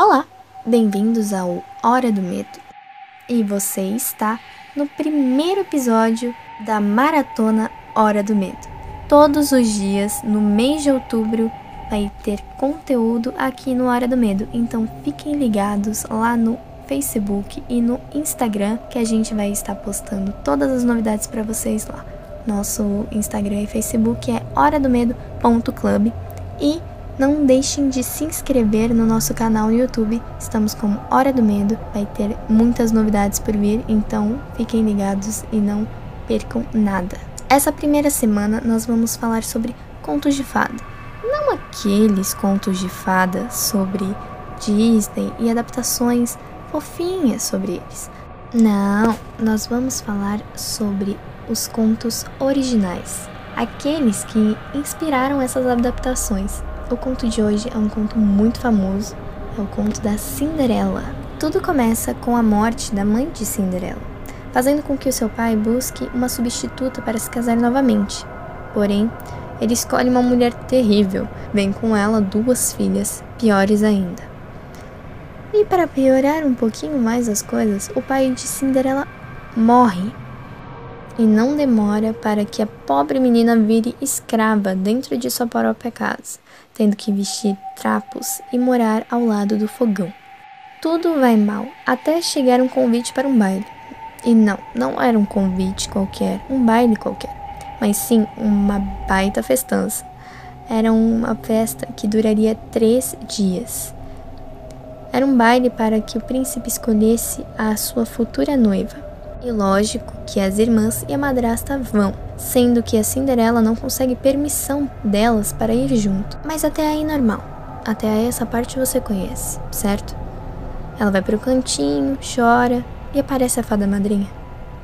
Olá, bem-vindos ao Hora do Medo. E você está no primeiro episódio da maratona Hora do Medo. Todos os dias, no mês de outubro, vai ter conteúdo aqui no Hora do Medo. Então fiquem ligados lá no Facebook e no Instagram que a gente vai estar postando todas as novidades para vocês lá. Nosso Instagram e Facebook é horadomedo.club e não deixem de se inscrever no nosso canal no YouTube. Estamos como Hora do Medo. Vai ter muitas novidades por vir, então fiquem ligados e não percam nada. Essa primeira semana nós vamos falar sobre contos de fada. Não aqueles contos de fada sobre Disney e adaptações fofinhas sobre eles. Não, nós vamos falar sobre os contos originais, aqueles que inspiraram essas adaptações. O conto de hoje é um conto muito famoso, é o conto da Cinderela. Tudo começa com a morte da mãe de Cinderela, fazendo com que o seu pai busque uma substituta para se casar novamente. Porém, ele escolhe uma mulher terrível, vem com ela duas filhas, piores ainda. E para piorar um pouquinho mais as coisas, o pai de Cinderela morre e não demora para que a pobre menina vire escrava dentro de sua própria casa, tendo que vestir trapos e morar ao lado do fogão. Tudo vai mal até chegar um convite para um baile. E não, não era um convite qualquer, um baile qualquer, mas sim uma baita festança. Era uma festa que duraria três dias. Era um baile para que o príncipe escolhesse a sua futura noiva. E lógico que as irmãs e a madrasta vão, sendo que a Cinderela não consegue permissão delas para ir junto. Mas até aí normal. Até aí essa parte você conhece, certo? Ela vai pro cantinho, chora e aparece a fada madrinha.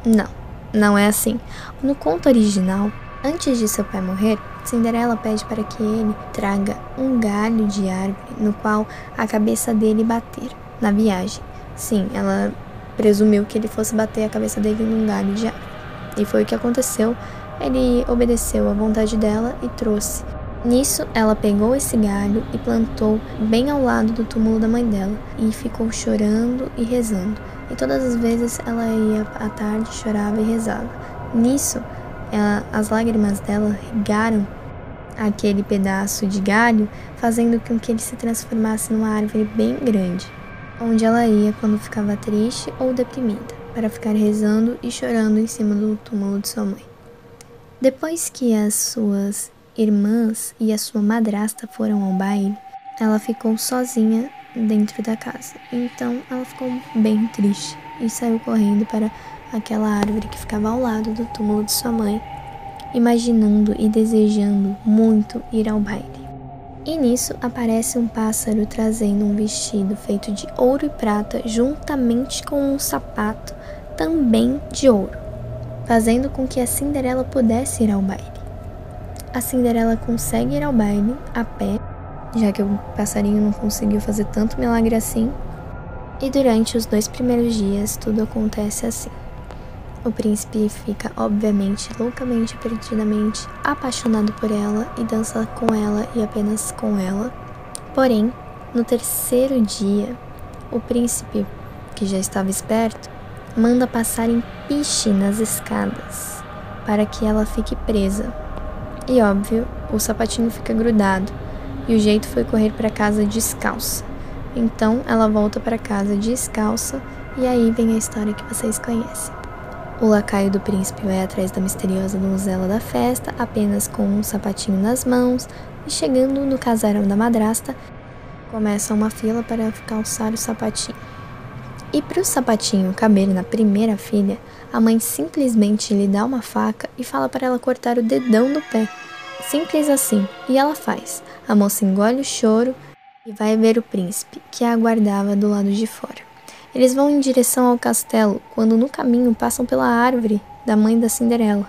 Não, não é assim. No conto original, antes de seu pai morrer, Cinderela pede para que ele traga um galho de árvore no qual a cabeça dele bater na viagem. Sim, ela presumiu que ele fosse bater a cabeça dele num galho de árvore. E foi o que aconteceu. Ele obedeceu à vontade dela e trouxe. Nisso, ela pegou esse galho e plantou bem ao lado do túmulo da mãe dela e ficou chorando e rezando. E todas as vezes ela ia à tarde, chorava e rezava. Nisso, ela, as lágrimas dela regaram aquele pedaço de galho, fazendo com que ele se transformasse numa árvore bem grande onde ela ia quando ficava triste ou deprimida, para ficar rezando e chorando em cima do túmulo de sua mãe. Depois que as suas irmãs e a sua madrasta foram ao baile, ela ficou sozinha dentro da casa. Então ela ficou bem triste e saiu correndo para aquela árvore que ficava ao lado do túmulo de sua mãe, imaginando e desejando muito ir ao baile. E nisso aparece um pássaro trazendo um vestido feito de ouro e prata, juntamente com um sapato também de ouro, fazendo com que a Cinderela pudesse ir ao baile. A Cinderela consegue ir ao baile a pé, já que o passarinho não conseguiu fazer tanto milagre assim. E durante os dois primeiros dias tudo acontece assim. O príncipe fica, obviamente, loucamente, perdidamente apaixonado por ela e dança com ela e apenas com ela. Porém, no terceiro dia, o príncipe, que já estava esperto, manda passar em piche nas escadas para que ela fique presa. E óbvio, o sapatinho fica grudado e o jeito foi correr para casa descalça. Então ela volta para casa descalça e aí vem a história que vocês conhecem. O lacaio do príncipe vai atrás da misteriosa donzela da festa, apenas com um sapatinho nas mãos, e chegando no casarão da madrasta, começa uma fila para calçar o sapatinho. E para o sapatinho caber na primeira filha, a mãe simplesmente lhe dá uma faca e fala para ela cortar o dedão do pé. Simples assim, e ela faz. A moça engole o choro e vai ver o príncipe, que a aguardava do lado de fora. Eles vão em direção ao castelo quando no caminho passam pela árvore da mãe da Cinderela,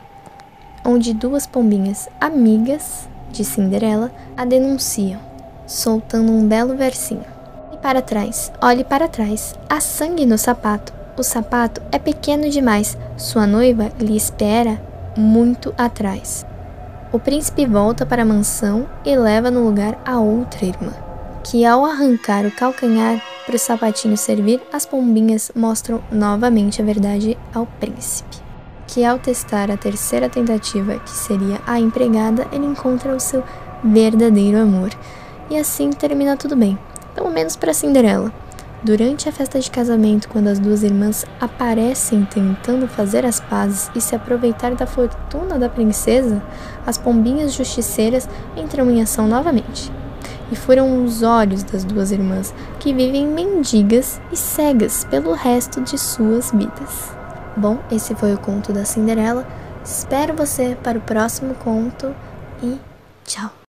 onde duas pombinhas amigas de Cinderela a denunciam, soltando um belo versinho. E para trás, olhe para trás, há sangue no sapato. O sapato é pequeno demais, sua noiva lhe espera muito atrás. O príncipe volta para a mansão e leva no lugar a outra irmã, que ao arrancar o calcanhar para o sapatinho servir, as pombinhas mostram novamente a verdade ao príncipe. Que ao testar a terceira tentativa, que seria a empregada, ele encontra o seu verdadeiro amor. E assim termina tudo bem, pelo menos para Cinderela. Durante a festa de casamento, quando as duas irmãs aparecem tentando fazer as pazes e se aproveitar da fortuna da princesa, as pombinhas justiceiras entram em ação novamente. E furam os olhos das duas irmãs, que vivem mendigas e cegas pelo resto de suas vidas. Bom, esse foi o conto da Cinderela. Espero você para o próximo conto e tchau!